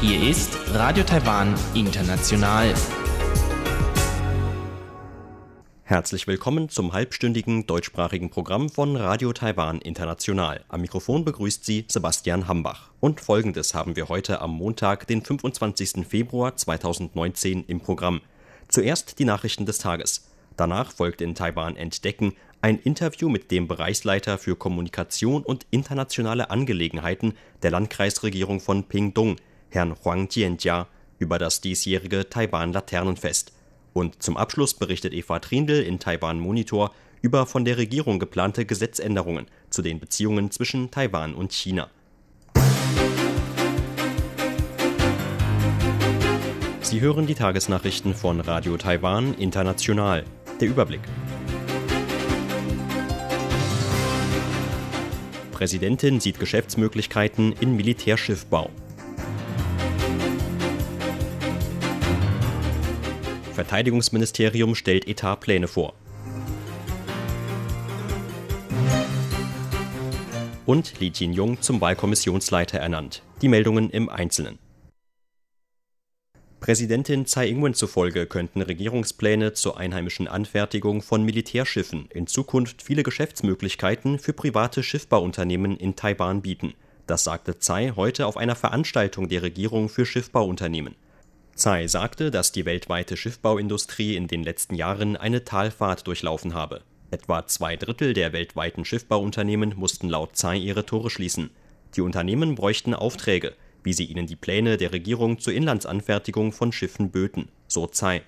Hier ist Radio Taiwan International. Herzlich willkommen zum halbstündigen deutschsprachigen Programm von Radio Taiwan International. Am Mikrofon begrüßt Sie Sebastian Hambach. Und folgendes haben wir heute am Montag, den 25. Februar 2019 im Programm. Zuerst die Nachrichten des Tages. Danach folgt in Taiwan Entdecken ein Interview mit dem Bereichsleiter für Kommunikation und internationale Angelegenheiten der Landkreisregierung von Pingdong, Herrn Huang Jianjia, über das diesjährige Taiwan-Laternenfest. Und zum Abschluss berichtet Eva Trindl in Taiwan Monitor über von der Regierung geplante Gesetzänderungen zu den Beziehungen zwischen Taiwan und China. Sie hören die Tagesnachrichten von Radio Taiwan International. Der Überblick. Präsidentin sieht Geschäftsmöglichkeiten in Militärschiffbau. Verteidigungsministerium stellt Etatpläne vor. Und Li Jin-Jung zum Wahlkommissionsleiter ernannt. Die Meldungen im Einzelnen. Präsidentin Tsai Ing-wen zufolge könnten Regierungspläne zur einheimischen Anfertigung von Militärschiffen in Zukunft viele Geschäftsmöglichkeiten für private Schiffbauunternehmen in Taiwan bieten. Das sagte Tsai heute auf einer Veranstaltung der Regierung für Schiffbauunternehmen. Tsai sagte, dass die weltweite Schiffbauindustrie in den letzten Jahren eine Talfahrt durchlaufen habe. Etwa zwei Drittel der weltweiten Schiffbauunternehmen mussten laut Tsai ihre Tore schließen. Die Unternehmen bräuchten Aufträge, wie sie ihnen die Pläne der Regierung zur Inlandsanfertigung von Schiffen böten, so Tsai.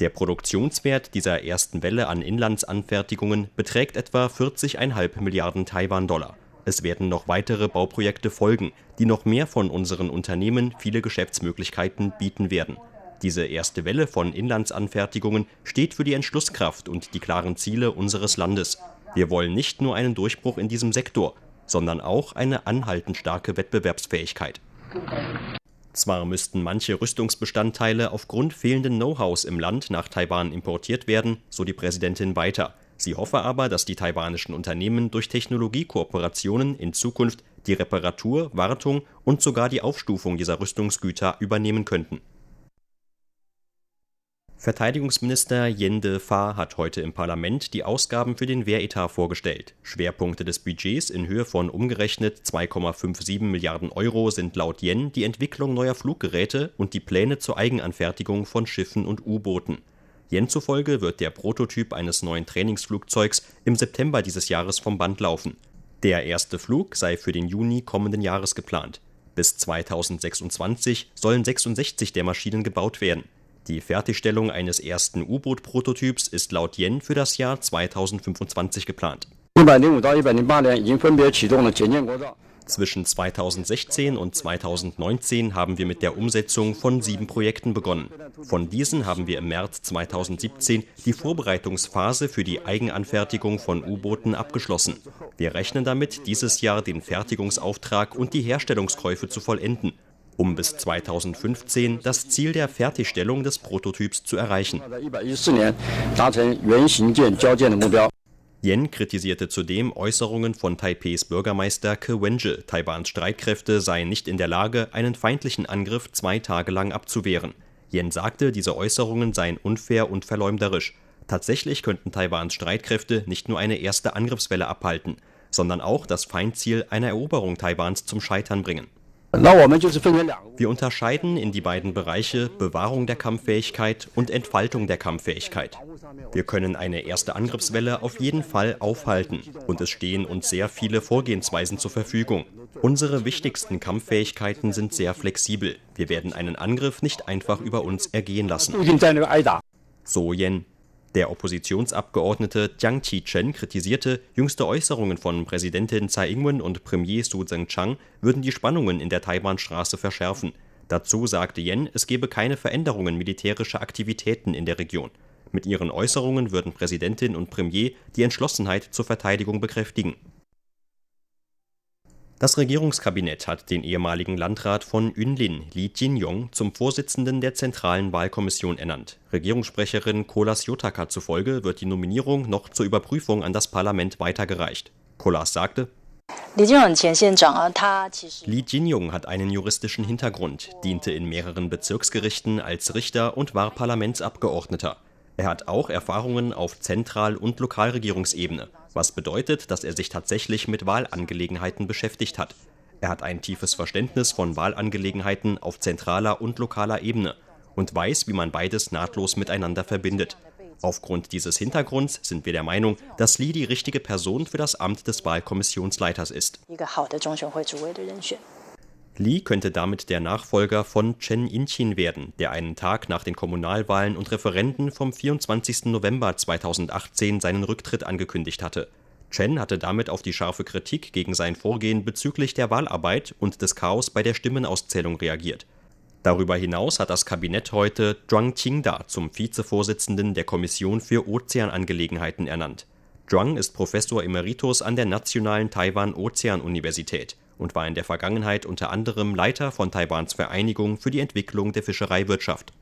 Der Produktionswert dieser ersten Welle an Inlandsanfertigungen beträgt etwa 40,5 Milliarden Taiwan-Dollar. Es werden noch weitere Bauprojekte folgen, die noch mehr von unseren Unternehmen viele Geschäftsmöglichkeiten bieten werden. Diese erste Welle von Inlandsanfertigungen steht für die Entschlusskraft und die klaren Ziele unseres Landes. Wir wollen nicht nur einen Durchbruch in diesem Sektor, sondern auch eine anhaltend starke Wettbewerbsfähigkeit. Zwar müssten manche Rüstungsbestandteile aufgrund fehlenden Know-hows im Land nach Taiwan importiert werden, so die Präsidentin weiter. Sie hoffe aber, dass die taiwanischen Unternehmen durch Technologiekooperationen in Zukunft die Reparatur, Wartung und sogar die Aufstufung dieser Rüstungsgüter übernehmen könnten. Verteidigungsminister Yende Fa hat heute im Parlament die Ausgaben für den Wehretat vorgestellt. Schwerpunkte des Budgets in Höhe von umgerechnet 2,57 Milliarden Euro sind laut Yen die Entwicklung neuer Fluggeräte und die Pläne zur Eigenanfertigung von Schiffen und U-Booten. Yen zufolge wird der Prototyp eines neuen Trainingsflugzeugs im September dieses Jahres vom Band laufen. Der erste Flug sei für den Juni kommenden Jahres geplant. Bis 2026 sollen 66 der Maschinen gebaut werden. Die Fertigstellung eines ersten U-Boot-Prototyps ist laut Yen für das Jahr 2025 geplant. Zwischen 2016 und 2019 haben wir mit der Umsetzung von sieben Projekten begonnen. Von diesen haben wir im März 2017 die Vorbereitungsphase für die Eigenanfertigung von U-Booten abgeschlossen. Wir rechnen damit, dieses Jahr den Fertigungsauftrag und die Herstellungskäufe zu vollenden um bis 2015 das Ziel der Fertigstellung des Prototyps zu erreichen. Yen kritisierte zudem Äußerungen von Taipehs Bürgermeister Ke Wenje, Taiwans Streitkräfte seien nicht in der Lage, einen feindlichen Angriff zwei Tage lang abzuwehren. Yen sagte, diese Äußerungen seien unfair und verleumderisch. Tatsächlich könnten Taiwans Streitkräfte nicht nur eine erste Angriffswelle abhalten, sondern auch das Feindziel einer Eroberung Taiwans zum Scheitern bringen. Wir unterscheiden in die beiden Bereiche Bewahrung der Kampffähigkeit und Entfaltung der Kampffähigkeit. Wir können eine erste Angriffswelle auf jeden Fall aufhalten und es stehen uns sehr viele Vorgehensweisen zur Verfügung. Unsere wichtigsten Kampffähigkeiten sind sehr flexibel. Wir werden einen Angriff nicht einfach über uns ergehen lassen. So Yen. Der Oppositionsabgeordnete Jiang Qi-chen kritisierte, jüngste Äußerungen von Präsidentin Tsai Ing-wen und Premier Su Tseng-chang würden die Spannungen in der Taiwanstraße verschärfen. Dazu sagte Yen, es gebe keine Veränderungen militärischer Aktivitäten in der Region. Mit ihren Äußerungen würden Präsidentin und Premier die Entschlossenheit zur Verteidigung bekräftigen. Das Regierungskabinett hat den ehemaligen Landrat von Yunlin, Li Jinyong, zum Vorsitzenden der Zentralen Wahlkommission ernannt. Regierungssprecherin Kolas Yotaka zufolge wird die Nominierung noch zur Überprüfung an das Parlament weitergereicht. Kolas sagte, Li Jinyong hat einen juristischen Hintergrund, diente in mehreren Bezirksgerichten als Richter und war Parlamentsabgeordneter. Er hat auch Erfahrungen auf Zentral- und Lokalregierungsebene was bedeutet, dass er sich tatsächlich mit Wahlangelegenheiten beschäftigt hat. Er hat ein tiefes Verständnis von Wahlangelegenheiten auf zentraler und lokaler Ebene und weiß, wie man beides nahtlos miteinander verbindet. Aufgrund dieses Hintergrunds sind wir der Meinung, dass Li die richtige Person für das Amt des Wahlkommissionsleiters ist. Li könnte damit der Nachfolger von Chen Inchin werden, der einen Tag nach den Kommunalwahlen und Referenden vom 24. November 2018 seinen Rücktritt angekündigt hatte. Chen hatte damit auf die scharfe Kritik gegen sein Vorgehen bezüglich der Wahlarbeit und des Chaos bei der Stimmenauszählung reagiert. Darüber hinaus hat das Kabinett heute Zhuang Qingda zum Vizevorsitzenden der Kommission für Ozeanangelegenheiten ernannt. Zhuang ist Professor Emeritus an der Nationalen Taiwan-Ozean-Universität und war in der Vergangenheit unter anderem Leiter von Taiwans Vereinigung für die Entwicklung der Fischereiwirtschaft.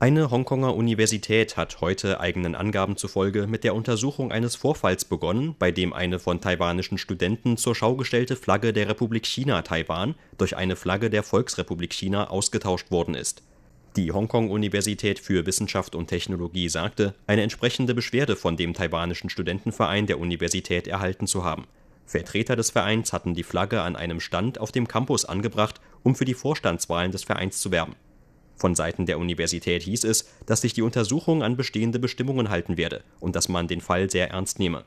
Eine Hongkonger Universität hat heute eigenen Angaben zufolge mit der Untersuchung eines Vorfalls begonnen, bei dem eine von taiwanischen Studenten zur Schau gestellte Flagge der Republik China Taiwan durch eine Flagge der Volksrepublik China ausgetauscht worden ist. Die Hongkong-Universität für Wissenschaft und Technologie sagte, eine entsprechende Beschwerde von dem taiwanischen Studentenverein der Universität erhalten zu haben Vertreter des Vereins hatten die Flagge an einem Stand auf dem Campus angebracht, um für die Vorstandswahlen des Vereins zu werben. Von Seiten der Universität hieß es, dass sich die Untersuchung an bestehende Bestimmungen halten werde und dass man den Fall sehr ernst nehme.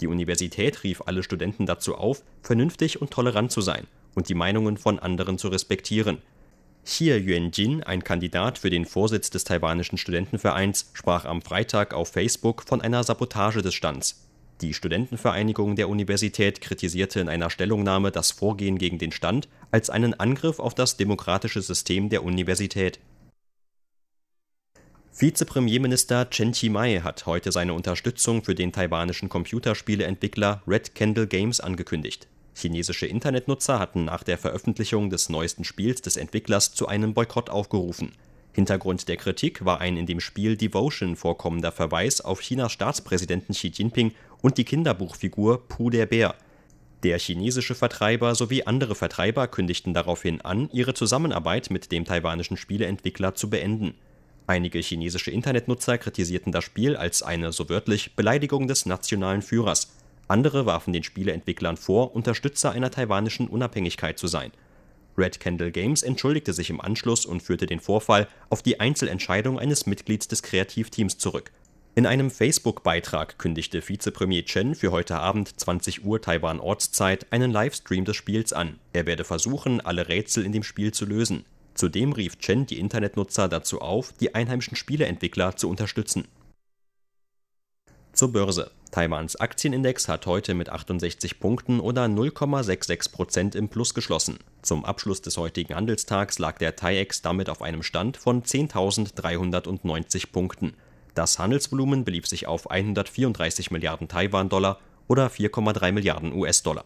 Die Universität rief alle Studenten dazu auf, vernünftig und tolerant zu sein und die Meinungen von anderen zu respektieren. Xie Yuanjin, ein Kandidat für den Vorsitz des taiwanischen Studentenvereins, sprach am Freitag auf Facebook von einer Sabotage des Stands. Die Studentenvereinigung der Universität kritisierte in einer Stellungnahme das Vorgehen gegen den Stand als einen Angriff auf das demokratische System der Universität. Vizepremierminister Chen Chi-mai hat heute seine Unterstützung für den taiwanischen Computerspieleentwickler Red Candle Games angekündigt. Chinesische Internetnutzer hatten nach der Veröffentlichung des neuesten Spiels des Entwicklers zu einem Boykott aufgerufen Hintergrund der Kritik war ein in dem Spiel Devotion vorkommender Verweis auf Chinas Staatspräsidenten Xi Jinping und die Kinderbuchfigur Pu der Bär. Der chinesische Vertreiber sowie andere Vertreiber kündigten daraufhin an, ihre Zusammenarbeit mit dem taiwanischen Spieleentwickler zu beenden. Einige chinesische Internetnutzer kritisierten das Spiel als eine so wörtlich Beleidigung des nationalen Führers. Andere warfen den Spieleentwicklern vor, Unterstützer einer taiwanischen Unabhängigkeit zu sein Red Candle Games entschuldigte sich im Anschluss und führte den Vorfall auf die Einzelentscheidung eines Mitglieds des Kreativteams zurück. In einem Facebook-Beitrag kündigte Vizepremier Chen für heute Abend 20 Uhr Taiwan-Ortszeit einen Livestream des Spiels an. Er werde versuchen, alle Rätsel in dem Spiel zu lösen. Zudem rief Chen die Internetnutzer dazu auf, die einheimischen Spieleentwickler zu unterstützen. Zur Börse. Taiwans Aktienindex hat heute mit 68 Punkten oder 0,66 Prozent im Plus geschlossen. Zum Abschluss des heutigen Handelstags lag der TAIEX damit auf einem Stand von 10.390 Punkten. Das Handelsvolumen belief sich auf 134 Milliarden Taiwan-Dollar oder 4,3 Milliarden US-Dollar.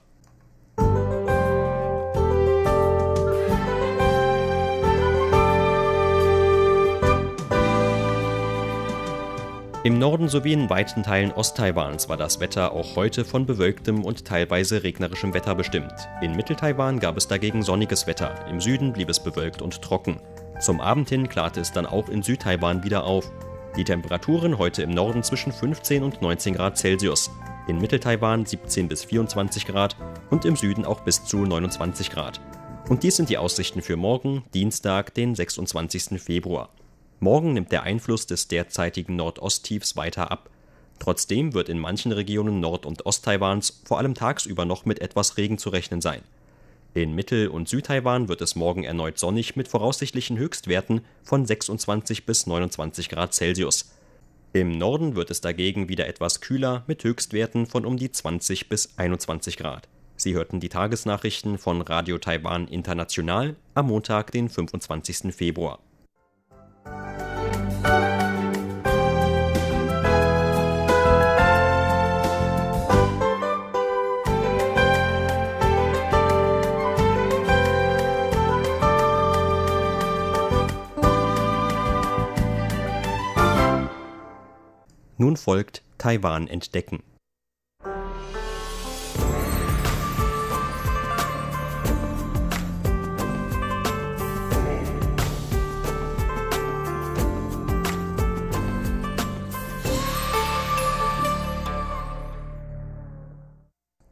Im Norden sowie in weiten Teilen Osttaiwans war das Wetter auch heute von bewölktem und teilweise regnerischem Wetter bestimmt. In Mitteltaiwan gab es dagegen sonniges Wetter, im Süden blieb es bewölkt und trocken. Zum Abend hin klarte es dann auch in Südtaiwan wieder auf. Die Temperaturen heute im Norden zwischen 15 und 19 Grad Celsius, in Mitteltaiwan 17 bis 24 Grad und im Süden auch bis zu 29 Grad. Und dies sind die Aussichten für morgen, Dienstag, den 26. Februar. Morgen nimmt der Einfluss des derzeitigen Nordosttiefs weiter ab. Trotzdem wird in manchen Regionen Nord- und Osttaiwans vor allem tagsüber noch mit etwas Regen zu rechnen sein. In Mittel- und Südtaiwan wird es morgen erneut sonnig mit voraussichtlichen Höchstwerten von 26 bis 29 Grad Celsius. Im Norden wird es dagegen wieder etwas kühler mit Höchstwerten von um die 20 bis 21 Grad. Sie hörten die Tagesnachrichten von Radio Taiwan International am Montag, den 25. Februar. Nun folgt Taiwan entdecken.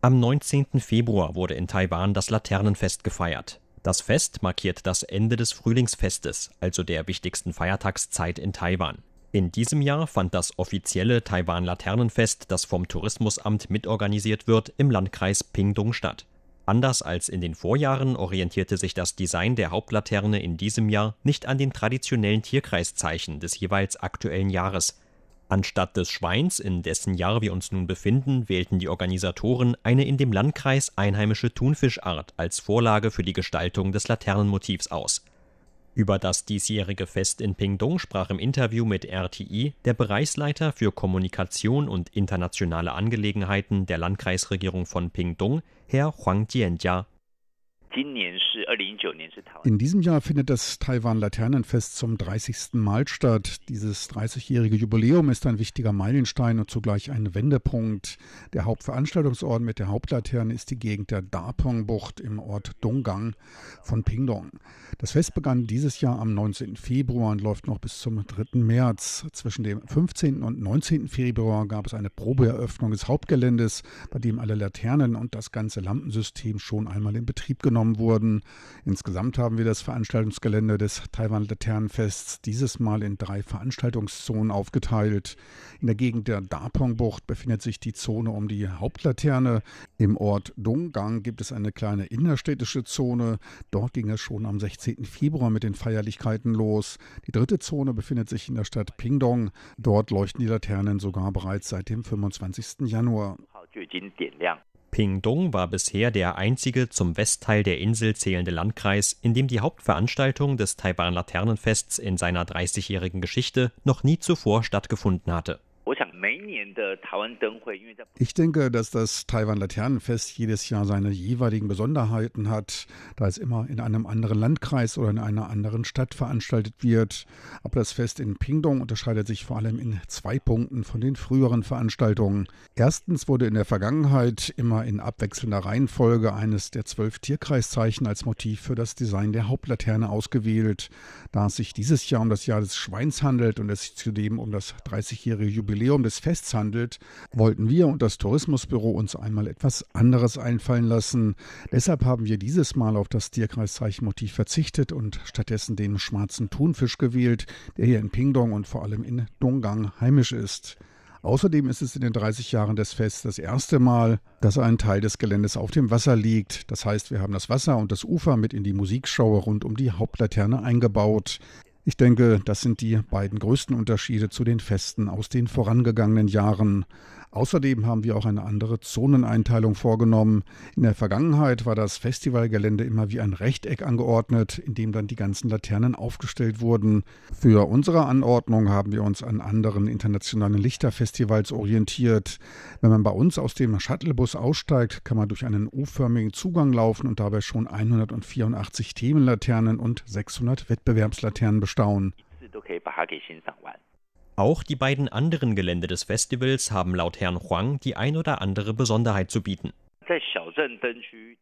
Am 19. Februar wurde in Taiwan das Laternenfest gefeiert. Das Fest markiert das Ende des Frühlingsfestes, also der wichtigsten Feiertagszeit in Taiwan. In diesem Jahr fand das offizielle Taiwan Laternenfest, das vom Tourismusamt mitorganisiert wird, im Landkreis Pingdong statt. Anders als in den Vorjahren orientierte sich das Design der Hauptlaterne in diesem Jahr nicht an den traditionellen Tierkreiszeichen des jeweils aktuellen Jahres, Anstatt des Schweins, in dessen Jahr wir uns nun befinden, wählten die Organisatoren eine in dem Landkreis einheimische Thunfischart als Vorlage für die Gestaltung des Laternenmotivs aus. Über das diesjährige Fest in Pingdong sprach im Interview mit RTI der Bereichsleiter für Kommunikation und internationale Angelegenheiten der Landkreisregierung von Pingdong, Herr Huang Jianjia. In diesem Jahr findet das Taiwan Laternenfest zum 30. Mal statt. Dieses 30-jährige Jubiläum ist ein wichtiger Meilenstein und zugleich ein Wendepunkt. Der Hauptveranstaltungsort mit der Hauptlaterne ist die Gegend der Dapong-Bucht im Ort Donggang von Pingdong. Das Fest begann dieses Jahr am 19. Februar und läuft noch bis zum 3. März. Zwischen dem 15. und 19. Februar gab es eine Probeeröffnung des Hauptgeländes, bei dem alle Laternen und das ganze Lampensystem schon einmal in Betrieb genommen genommen wurden. Insgesamt haben wir das Veranstaltungsgelände des Taiwan Laternenfests dieses Mal in drei Veranstaltungszonen aufgeteilt. In der Gegend der Dapong-Bucht befindet sich die Zone um die Hauptlaterne. Im Ort Donggang gibt es eine kleine innerstädtische Zone. Dort ging es schon am 16. Februar mit den Feierlichkeiten los. Die dritte Zone befindet sich in der Stadt Pingdong. Dort leuchten die Laternen sogar bereits seit dem 25. Januar. Pingdong war bisher der einzige zum Westteil der Insel zählende Landkreis, in dem die Hauptveranstaltung des Taiwan Laternenfests in seiner 30-jährigen Geschichte noch nie zuvor stattgefunden hatte ich denke, dass das Taiwan Laternenfest jedes Jahr seine jeweiligen Besonderheiten hat, da es immer in einem anderen Landkreis oder in einer anderen Stadt veranstaltet wird. Aber das Fest in Pingdong unterscheidet sich vor allem in zwei Punkten von den früheren Veranstaltungen. Erstens wurde in der Vergangenheit immer in abwechselnder Reihenfolge eines der zwölf Tierkreiszeichen als Motiv für das Design der Hauptlaterne ausgewählt. Da es sich dieses Jahr um das Jahr des Schweins handelt und es sich zudem um das 30-jährige Jubiläum Jubiläum des Fests handelt, wollten wir und das Tourismusbüro uns einmal etwas anderes einfallen lassen. Deshalb haben wir dieses Mal auf das Tierkreiszeichenmotiv verzichtet und stattdessen den schwarzen Thunfisch gewählt, der hier in Pingdong und vor allem in Donggang heimisch ist. Außerdem ist es in den 30 Jahren des Fests das erste Mal, dass ein Teil des Geländes auf dem Wasser liegt. Das heißt, wir haben das Wasser und das Ufer mit in die Musikshow rund um die Hauptlaterne eingebaut. Ich denke, das sind die beiden größten Unterschiede zu den Festen aus den vorangegangenen Jahren. Außerdem haben wir auch eine andere Zoneneinteilung vorgenommen. In der Vergangenheit war das Festivalgelände immer wie ein Rechteck angeordnet, in dem dann die ganzen Laternen aufgestellt wurden. Für unsere Anordnung haben wir uns an anderen internationalen Lichterfestivals orientiert. Wenn man bei uns aus dem Shuttlebus aussteigt, kann man durch einen U-förmigen Zugang laufen und dabei schon 184 Themenlaternen und 600 Wettbewerbslaternen bestaunen. Auch die beiden anderen Gelände des Festivals haben laut Herrn Huang die ein oder andere Besonderheit zu bieten.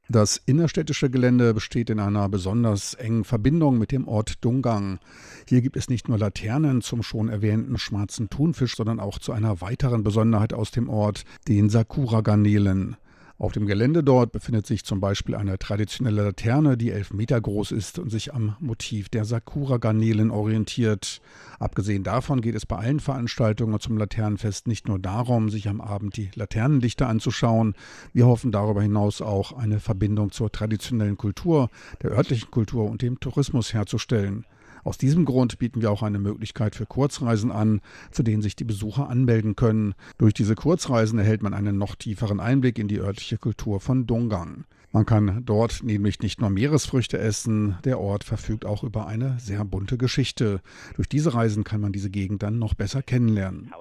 Das innerstädtische Gelände besteht in einer besonders engen Verbindung mit dem Ort Dungang. Hier gibt es nicht nur Laternen zum schon erwähnten schwarzen Thunfisch, sondern auch zu einer weiteren Besonderheit aus dem Ort, den Sakura-Garnelen. Auf dem Gelände dort befindet sich zum Beispiel eine traditionelle Laterne, die elf Meter groß ist und sich am Motiv der Sakura-Garnelen orientiert. Abgesehen davon geht es bei allen Veranstaltungen zum Laternenfest nicht nur darum, sich am Abend die Laternenlichter anzuschauen. Wir hoffen darüber hinaus auch eine Verbindung zur traditionellen Kultur, der örtlichen Kultur und dem Tourismus herzustellen. Aus diesem Grund bieten wir auch eine Möglichkeit für Kurzreisen an, zu denen sich die Besucher anmelden können. Durch diese Kurzreisen erhält man einen noch tieferen Einblick in die örtliche Kultur von Donggang. Man kann dort nämlich nicht nur Meeresfrüchte essen, der Ort verfügt auch über eine sehr bunte Geschichte. Durch diese Reisen kann man diese Gegend dann noch besser kennenlernen.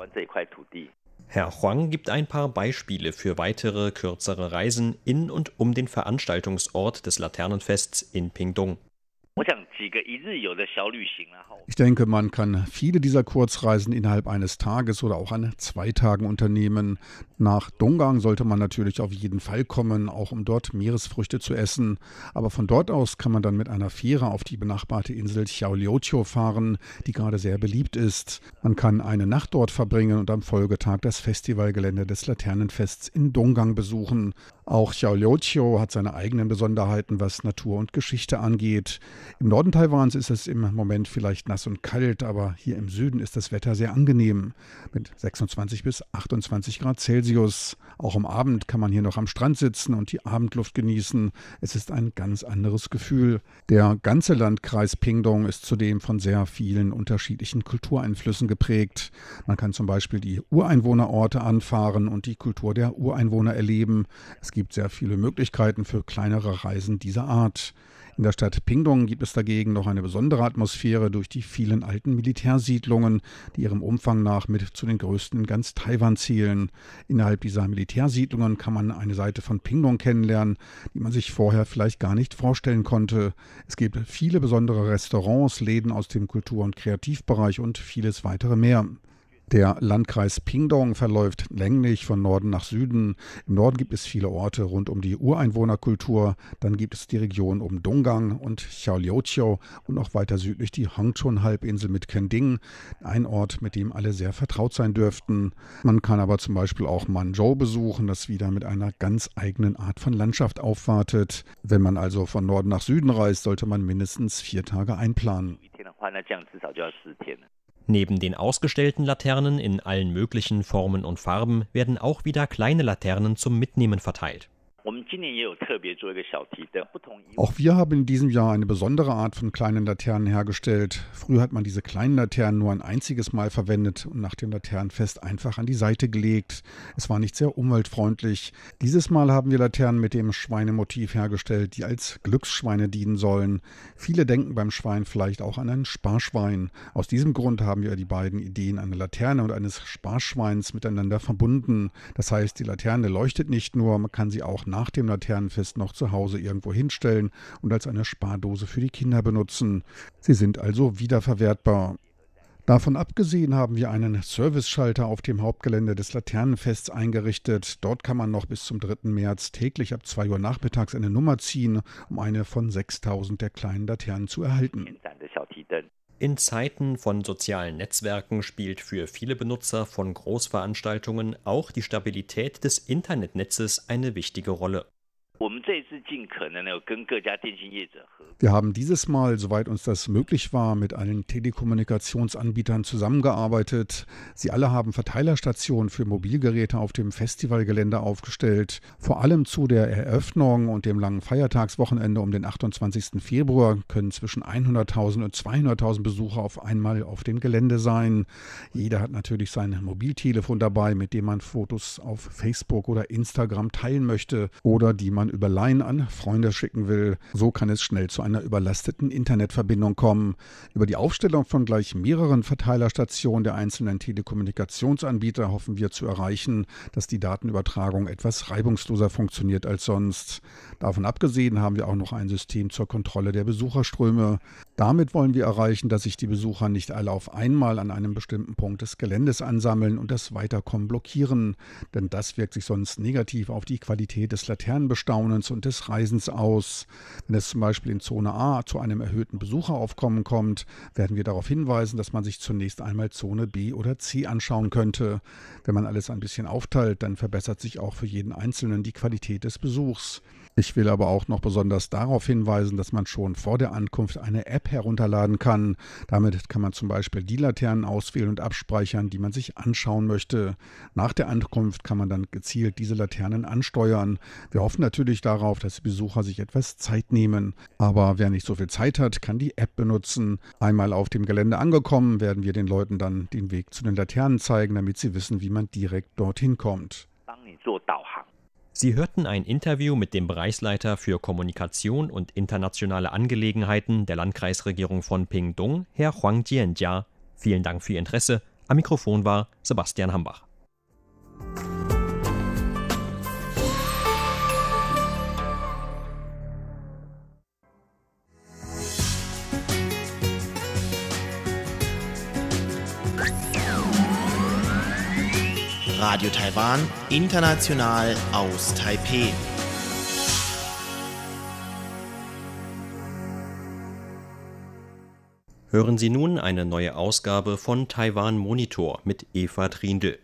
Herr Huang gibt ein paar Beispiele für weitere kürzere Reisen in und um den Veranstaltungsort des Laternenfests in Pingdong. Ich denke, man kann viele dieser Kurzreisen innerhalb eines Tages oder auch an zwei Tagen unternehmen. Nach Dongang sollte man natürlich auf jeden Fall kommen, auch um dort Meeresfrüchte zu essen. Aber von dort aus kann man dann mit einer Fähre auf die benachbarte Insel Xiaoliuqiu fahren, die gerade sehr beliebt ist. Man kann eine Nacht dort verbringen und am Folgetag das Festivalgelände des Laternenfests in Dongang besuchen. Auch Xiaoliuqiu hat seine eigenen Besonderheiten, was Natur und Geschichte angeht. Im Norden Taiwans ist es im Moment vielleicht nass und kalt, aber hier im Süden ist das Wetter sehr angenehm mit 26 bis 28 Grad Celsius. Auch am Abend kann man hier noch am Strand sitzen und die Abendluft genießen. Es ist ein ganz anderes Gefühl. Der ganze Landkreis Pingdong ist zudem von sehr vielen unterschiedlichen Kultureinflüssen geprägt. Man kann zum Beispiel die Ureinwohnerorte anfahren und die Kultur der Ureinwohner erleben. Es gibt sehr viele Möglichkeiten für kleinere Reisen dieser Art. In der Stadt Pingdong gibt es dagegen noch eine besondere Atmosphäre durch die vielen alten Militärsiedlungen, die ihrem Umfang nach mit zu den größten in ganz Taiwan zählen. Innerhalb dieser Militärsiedlungen kann man eine Seite von Pingdong kennenlernen, die man sich vorher vielleicht gar nicht vorstellen konnte. Es gibt viele besondere Restaurants, Läden aus dem Kultur- und Kreativbereich und vieles weitere mehr. Der Landkreis Pingdong verläuft länglich von Norden nach Süden. Im Norden gibt es viele Orte rund um die Ureinwohnerkultur. Dann gibt es die Region um Donggang und Xiaoliuqiu und auch weiter südlich die Hongchun-Halbinsel mit Kending. Ein Ort, mit dem alle sehr vertraut sein dürften. Man kann aber zum Beispiel auch Manzhou besuchen, das wieder mit einer ganz eigenen Art von Landschaft aufwartet. Wenn man also von Norden nach Süden reist, sollte man mindestens vier Tage einplanen. Neben den ausgestellten Laternen in allen möglichen Formen und Farben werden auch wieder kleine Laternen zum Mitnehmen verteilt. Auch wir haben in diesem Jahr eine besondere Art von kleinen Laternen hergestellt. Früher hat man diese kleinen Laternen nur ein einziges Mal verwendet und nach dem Laternenfest einfach an die Seite gelegt. Es war nicht sehr umweltfreundlich. Dieses Mal haben wir Laternen mit dem Schweinemotiv hergestellt, die als Glücksschweine dienen sollen. Viele denken beim Schwein vielleicht auch an ein Sparschwein. Aus diesem Grund haben wir die beiden Ideen einer Laterne und eines Sparschweins miteinander verbunden. Das heißt, die Laterne leuchtet nicht nur, man kann sie auch nach dem Laternenfest noch zu Hause irgendwo hinstellen und als eine Spardose für die Kinder benutzen. Sie sind also wiederverwertbar. Davon abgesehen haben wir einen Service-Schalter auf dem Hauptgelände des Laternenfests eingerichtet. Dort kann man noch bis zum 3. März täglich ab 2 Uhr nachmittags eine Nummer ziehen, um eine von 6000 der kleinen Laternen zu erhalten. In Zeiten von sozialen Netzwerken spielt für viele Benutzer von Großveranstaltungen auch die Stabilität des Internetnetzes eine wichtige Rolle. Wir haben dieses Mal, soweit uns das möglich war, mit allen Telekommunikationsanbietern zusammengearbeitet. Sie alle haben Verteilerstationen für Mobilgeräte auf dem Festivalgelände aufgestellt. Vor allem zu der Eröffnung und dem langen Feiertagswochenende um den 28. Februar können zwischen 100.000 und 200.000 Besucher auf einmal auf dem Gelände sein. Jeder hat natürlich sein Mobiltelefon dabei, mit dem man Fotos auf Facebook oder Instagram teilen möchte oder die man über Line an Freunde schicken will. So kann es schnell zu einer überlasteten Internetverbindung kommen. Über die Aufstellung von gleich mehreren Verteilerstationen der einzelnen Telekommunikationsanbieter hoffen wir zu erreichen, dass die Datenübertragung etwas reibungsloser funktioniert als sonst. Davon abgesehen haben wir auch noch ein System zur Kontrolle der Besucherströme. Damit wollen wir erreichen, dass sich die Besucher nicht alle auf einmal an einem bestimmten Punkt des Geländes ansammeln und das Weiterkommen blockieren, denn das wirkt sich sonst negativ auf die Qualität des Laternenbestands Staunens und des Reisens aus. Wenn es zum Beispiel in Zone A zu einem erhöhten Besucheraufkommen kommt, werden wir darauf hinweisen, dass man sich zunächst einmal Zone B oder C anschauen könnte. Wenn man alles ein bisschen aufteilt, dann verbessert sich auch für jeden Einzelnen die Qualität des Besuchs. Ich will aber auch noch besonders darauf hinweisen, dass man schon vor der Ankunft eine App herunterladen kann. Damit kann man zum Beispiel die Laternen auswählen und abspeichern, die man sich anschauen möchte. Nach der Ankunft kann man dann gezielt diese Laternen ansteuern. Wir hoffen natürlich darauf, dass die Besucher sich etwas Zeit nehmen. Aber wer nicht so viel Zeit hat, kann die App benutzen. Einmal auf dem Gelände angekommen, werden wir den Leuten dann den Weg zu den Laternen zeigen, damit sie wissen, wie man direkt dorthin kommt. Sie hörten ein Interview mit dem Bereichsleiter für Kommunikation und internationale Angelegenheiten der Landkreisregierung von Pingdong, Herr Huang Jianjia. Vielen Dank für Ihr Interesse. Am Mikrofon war Sebastian Hambach. Radio Taiwan, international aus Taipeh. Hören Sie nun eine neue Ausgabe von Taiwan Monitor mit Eva Trindl.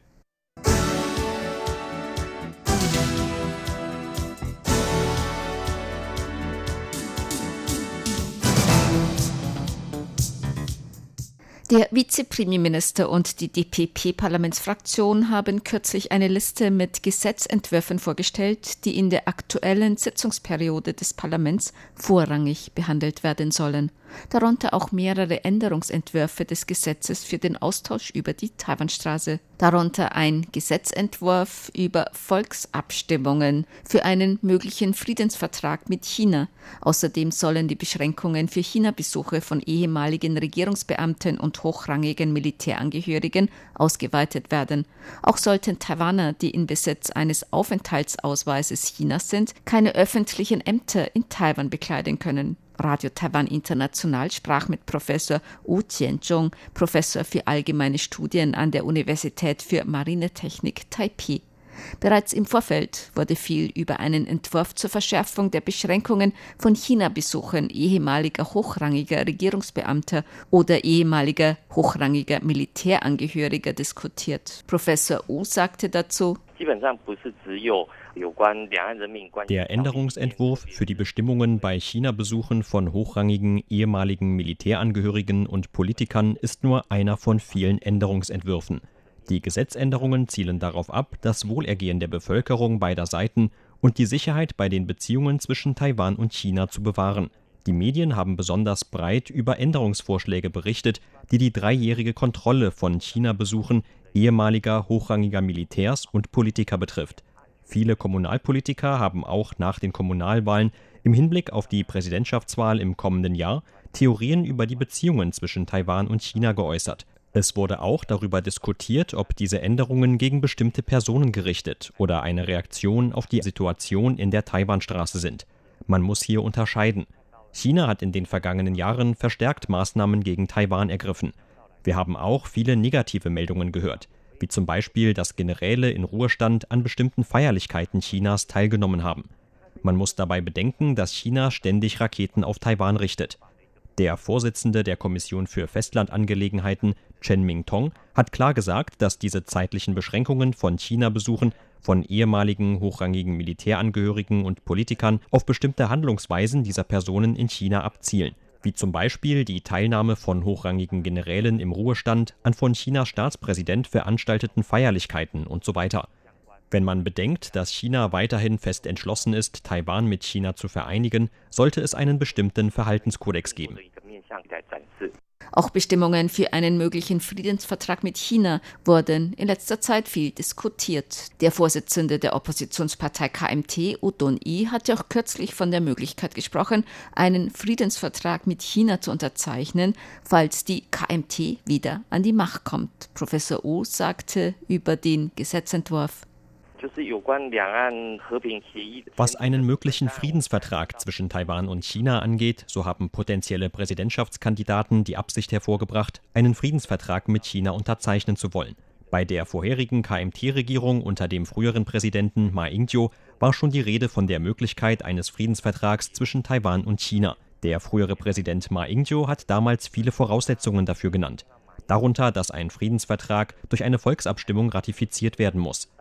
Der Vizepremierminister und die DPP-Parlamentsfraktion haben kürzlich eine Liste mit Gesetzentwürfen vorgestellt, die in der aktuellen Sitzungsperiode des Parlaments vorrangig behandelt werden sollen darunter auch mehrere Änderungsentwürfe des Gesetzes für den Austausch über die Taiwanstraße, darunter ein Gesetzentwurf über Volksabstimmungen für einen möglichen Friedensvertrag mit China. Außerdem sollen die Beschränkungen für China-Besuche von ehemaligen Regierungsbeamten und hochrangigen Militärangehörigen ausgeweitet werden. Auch sollten Taiwaner, die in Besitz eines Aufenthaltsausweises Chinas sind, keine öffentlichen Ämter in Taiwan bekleiden können. Radio Taiwan International sprach mit Professor Wu Tianzhong, Professor für allgemeine Studien an der Universität für Marinetechnik Taipei. Bereits im Vorfeld wurde viel über einen Entwurf zur Verschärfung der Beschränkungen von China-Besuchen ehemaliger hochrangiger Regierungsbeamter oder ehemaliger hochrangiger Militärangehöriger diskutiert. Professor Wu sagte dazu, der Änderungsentwurf für die Bestimmungen bei China-Besuchen von hochrangigen ehemaligen Militärangehörigen und Politikern ist nur einer von vielen Änderungsentwürfen. Die Gesetzänderungen zielen darauf ab, das Wohlergehen der Bevölkerung beider Seiten und die Sicherheit bei den Beziehungen zwischen Taiwan und China zu bewahren. Die Medien haben besonders breit über Änderungsvorschläge berichtet, die die dreijährige Kontrolle von China-Besuchen ehemaliger hochrangiger Militärs und Politiker betrifft. Viele Kommunalpolitiker haben auch nach den Kommunalwahlen im Hinblick auf die Präsidentschaftswahl im kommenden Jahr Theorien über die Beziehungen zwischen Taiwan und China geäußert. Es wurde auch darüber diskutiert, ob diese Änderungen gegen bestimmte Personen gerichtet oder eine Reaktion auf die Situation in der Taiwanstraße sind. Man muss hier unterscheiden. China hat in den vergangenen Jahren verstärkt Maßnahmen gegen Taiwan ergriffen. Wir haben auch viele negative Meldungen gehört wie zum Beispiel, dass Generäle in Ruhestand an bestimmten Feierlichkeiten Chinas teilgenommen haben. Man muss dabei bedenken, dass China ständig Raketen auf Taiwan richtet. Der Vorsitzende der Kommission für Festlandangelegenheiten, Chen Ming-tong, hat klar gesagt, dass diese zeitlichen Beschränkungen von China-Besuchen von ehemaligen hochrangigen Militärangehörigen und Politikern auf bestimmte Handlungsweisen dieser Personen in China abzielen wie zum Beispiel die Teilnahme von hochrangigen Generälen im Ruhestand an von Chinas Staatspräsident veranstalteten Feierlichkeiten und so weiter. Wenn man bedenkt, dass China weiterhin fest entschlossen ist, Taiwan mit China zu vereinigen, sollte es einen bestimmten Verhaltenskodex geben. Auch Bestimmungen für einen möglichen Friedensvertrag mit China wurden in letzter Zeit viel diskutiert. Der Vorsitzende der Oppositionspartei KMT, Udon I, hatte auch kürzlich von der Möglichkeit gesprochen, einen Friedensvertrag mit China zu unterzeichnen, falls die KMT wieder an die Macht kommt. Professor U sagte über den Gesetzentwurf. Was einen möglichen Friedensvertrag zwischen Taiwan und China angeht, so haben potenzielle Präsidentschaftskandidaten die Absicht hervorgebracht, einen Friedensvertrag mit China unterzeichnen zu wollen. Bei der vorherigen KMT-Regierung unter dem früheren Präsidenten Ma Ying-jeou war schon die Rede von der Möglichkeit eines Friedensvertrags zwischen Taiwan und China. Der frühere Präsident Ma Ying-jeou hat damals viele Voraussetzungen dafür genannt. Darunter, dass ein Friedensvertrag durch eine Volksabstimmung ratifiziert werden muss.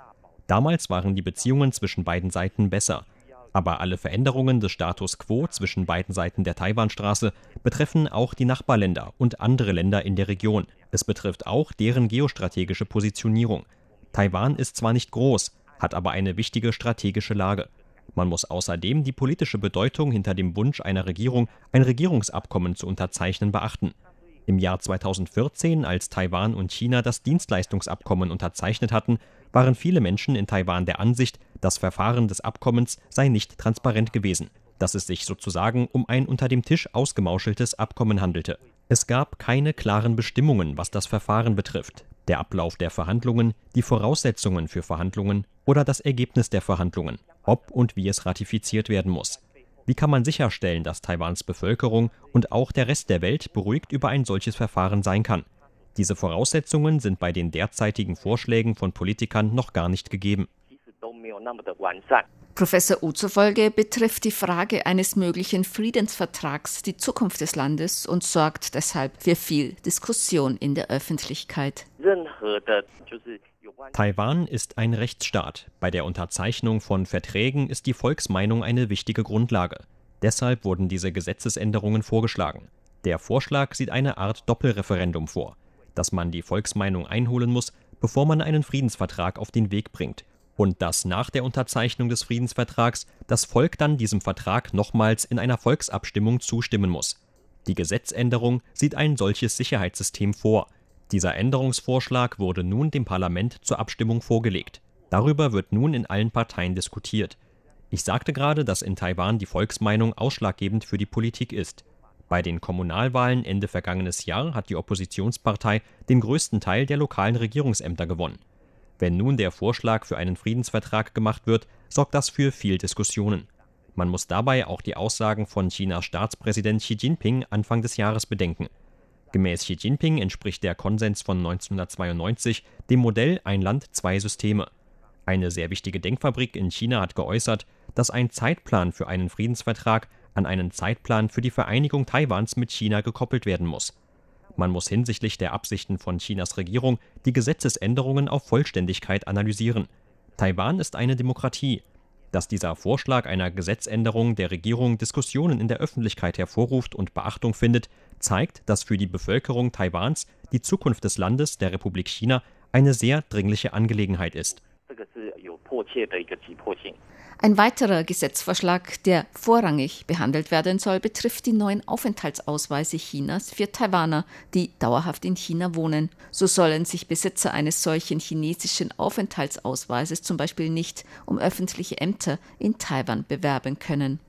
Damals waren die Beziehungen zwischen beiden Seiten besser. Aber alle Veränderungen des Status quo zwischen beiden Seiten der Taiwanstraße betreffen auch die Nachbarländer und andere Länder in der Region. Es betrifft auch deren geostrategische Positionierung. Taiwan ist zwar nicht groß, hat aber eine wichtige strategische Lage. Man muss außerdem die politische Bedeutung hinter dem Wunsch einer Regierung, ein Regierungsabkommen zu unterzeichnen, beachten. Im Jahr 2014, als Taiwan und China das Dienstleistungsabkommen unterzeichnet hatten, waren viele Menschen in Taiwan der Ansicht, das Verfahren des Abkommens sei nicht transparent gewesen, dass es sich sozusagen um ein unter dem Tisch ausgemauscheltes Abkommen handelte. Es gab keine klaren Bestimmungen, was das Verfahren betrifft, der Ablauf der Verhandlungen, die Voraussetzungen für Verhandlungen oder das Ergebnis der Verhandlungen, ob und wie es ratifiziert werden muss. Wie kann man sicherstellen, dass Taiwans Bevölkerung und auch der Rest der Welt beruhigt über ein solches Verfahren sein kann? Diese Voraussetzungen sind bei den derzeitigen Vorschlägen von Politikern noch gar nicht gegeben. Professor U zufolge betrifft die Frage eines möglichen Friedensvertrags die Zukunft des Landes und sorgt deshalb für viel Diskussion in der Öffentlichkeit. Taiwan ist ein Rechtsstaat. Bei der Unterzeichnung von Verträgen ist die Volksmeinung eine wichtige Grundlage. Deshalb wurden diese Gesetzesänderungen vorgeschlagen. Der Vorschlag sieht eine Art Doppelreferendum vor, dass man die Volksmeinung einholen muss, bevor man einen Friedensvertrag auf den Weg bringt und dass nach der Unterzeichnung des Friedensvertrags das Volk dann diesem Vertrag nochmals in einer Volksabstimmung zustimmen muss. Die Gesetzänderung sieht ein solches Sicherheitssystem vor. Dieser Änderungsvorschlag wurde nun dem Parlament zur Abstimmung vorgelegt. Darüber wird nun in allen Parteien diskutiert. Ich sagte gerade, dass in Taiwan die Volksmeinung ausschlaggebend für die Politik ist. Bei den Kommunalwahlen Ende vergangenes Jahr hat die Oppositionspartei den größten Teil der lokalen Regierungsämter gewonnen. Wenn nun der Vorschlag für einen Friedensvertrag gemacht wird, sorgt das für viel Diskussionen. Man muss dabei auch die Aussagen von Chinas Staatspräsident Xi Jinping Anfang des Jahres bedenken. Gemäß Xi Jinping entspricht der Konsens von 1992 dem Modell Ein Land, zwei Systeme. Eine sehr wichtige Denkfabrik in China hat geäußert, dass ein Zeitplan für einen Friedensvertrag an einen Zeitplan für die Vereinigung Taiwans mit China gekoppelt werden muss. Man muss hinsichtlich der Absichten von Chinas Regierung die Gesetzesänderungen auf Vollständigkeit analysieren. Taiwan ist eine Demokratie. Dass dieser Vorschlag einer Gesetzänderung der Regierung Diskussionen in der Öffentlichkeit hervorruft und Beachtung findet, zeigt, dass für die Bevölkerung Taiwans die Zukunft des Landes der Republik China eine sehr dringliche Angelegenheit ist. Ein weiterer Gesetzvorschlag, der vorrangig behandelt werden soll, betrifft die neuen Aufenthaltsausweise Chinas für Taiwaner, die dauerhaft in China wohnen. So sollen sich Besitzer eines solchen chinesischen Aufenthaltsausweises zum Beispiel nicht um öffentliche Ämter in Taiwan bewerben können.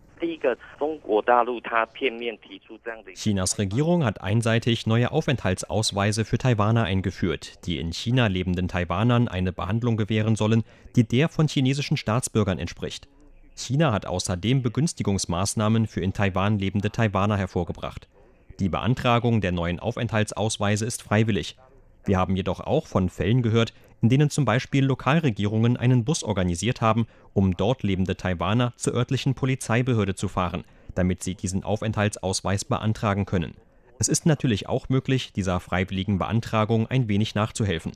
Chinas Regierung hat einseitig neue Aufenthaltsausweise für Taiwaner eingeführt, die in China lebenden Taiwanern eine Behandlung gewähren sollen, die der von chinesischen Staatsbürgern entspricht. China hat außerdem Begünstigungsmaßnahmen für in Taiwan lebende Taiwaner hervorgebracht. Die Beantragung der neuen Aufenthaltsausweise ist freiwillig. Wir haben jedoch auch von Fällen gehört, in denen zum Beispiel Lokalregierungen einen Bus organisiert haben, um dort lebende Taiwaner zur örtlichen Polizeibehörde zu fahren, damit sie diesen Aufenthaltsausweis beantragen können. Es ist natürlich auch möglich, dieser freiwilligen Beantragung ein wenig nachzuhelfen.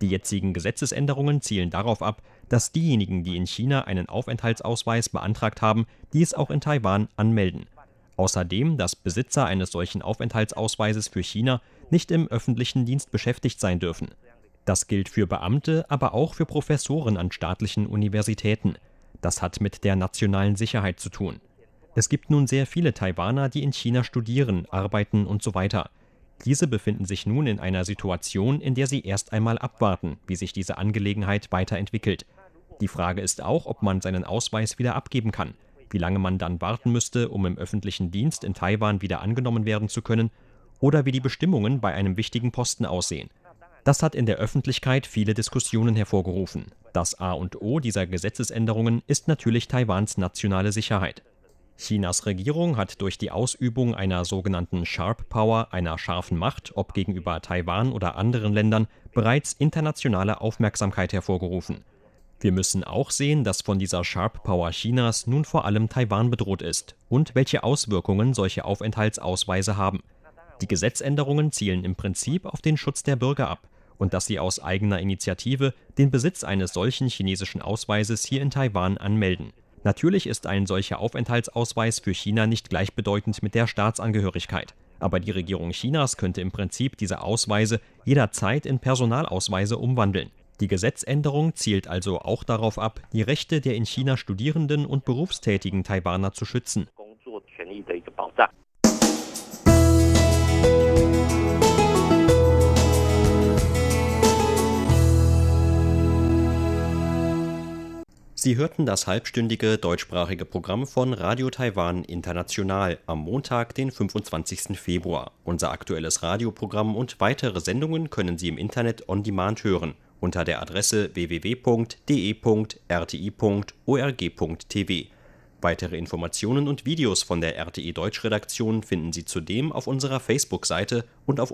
Die jetzigen Gesetzesänderungen zielen darauf ab, dass diejenigen, die in China einen Aufenthaltsausweis beantragt haben, dies auch in Taiwan anmelden. Außerdem, dass Besitzer eines solchen Aufenthaltsausweises für China nicht im öffentlichen Dienst beschäftigt sein dürfen. Das gilt für Beamte, aber auch für Professoren an staatlichen Universitäten. Das hat mit der nationalen Sicherheit zu tun. Es gibt nun sehr viele Taiwaner, die in China studieren, arbeiten und so weiter. Diese befinden sich nun in einer Situation, in der sie erst einmal abwarten, wie sich diese Angelegenheit weiterentwickelt. Die Frage ist auch, ob man seinen Ausweis wieder abgeben kann, wie lange man dann warten müsste, um im öffentlichen Dienst in Taiwan wieder angenommen werden zu können, oder wie die Bestimmungen bei einem wichtigen Posten aussehen. Das hat in der Öffentlichkeit viele Diskussionen hervorgerufen. Das A und O dieser Gesetzesänderungen ist natürlich Taiwans nationale Sicherheit. Chinas Regierung hat durch die Ausübung einer sogenannten Sharp Power, einer scharfen Macht, ob gegenüber Taiwan oder anderen Ländern, bereits internationale Aufmerksamkeit hervorgerufen. Wir müssen auch sehen, dass von dieser Sharp Power Chinas nun vor allem Taiwan bedroht ist und welche Auswirkungen solche Aufenthaltsausweise haben. Die Gesetzänderungen zielen im Prinzip auf den Schutz der Bürger ab und dass sie aus eigener Initiative den Besitz eines solchen chinesischen Ausweises hier in Taiwan anmelden. Natürlich ist ein solcher Aufenthaltsausweis für China nicht gleichbedeutend mit der Staatsangehörigkeit. Aber die Regierung Chinas könnte im Prinzip diese Ausweise jederzeit in Personalausweise umwandeln. Die Gesetzänderung zielt also auch darauf ab, die Rechte der in China studierenden und berufstätigen Taiwaner zu schützen. Sie hörten das halbstündige deutschsprachige Programm von Radio Taiwan International am Montag, den 25. Februar. Unser aktuelles Radioprogramm und weitere Sendungen können Sie im Internet on demand hören unter der Adresse www.de.rti.org.tv. Weitere Informationen und Videos von der RTI Deutschredaktion finden Sie zudem auf unserer Facebook-Seite und auf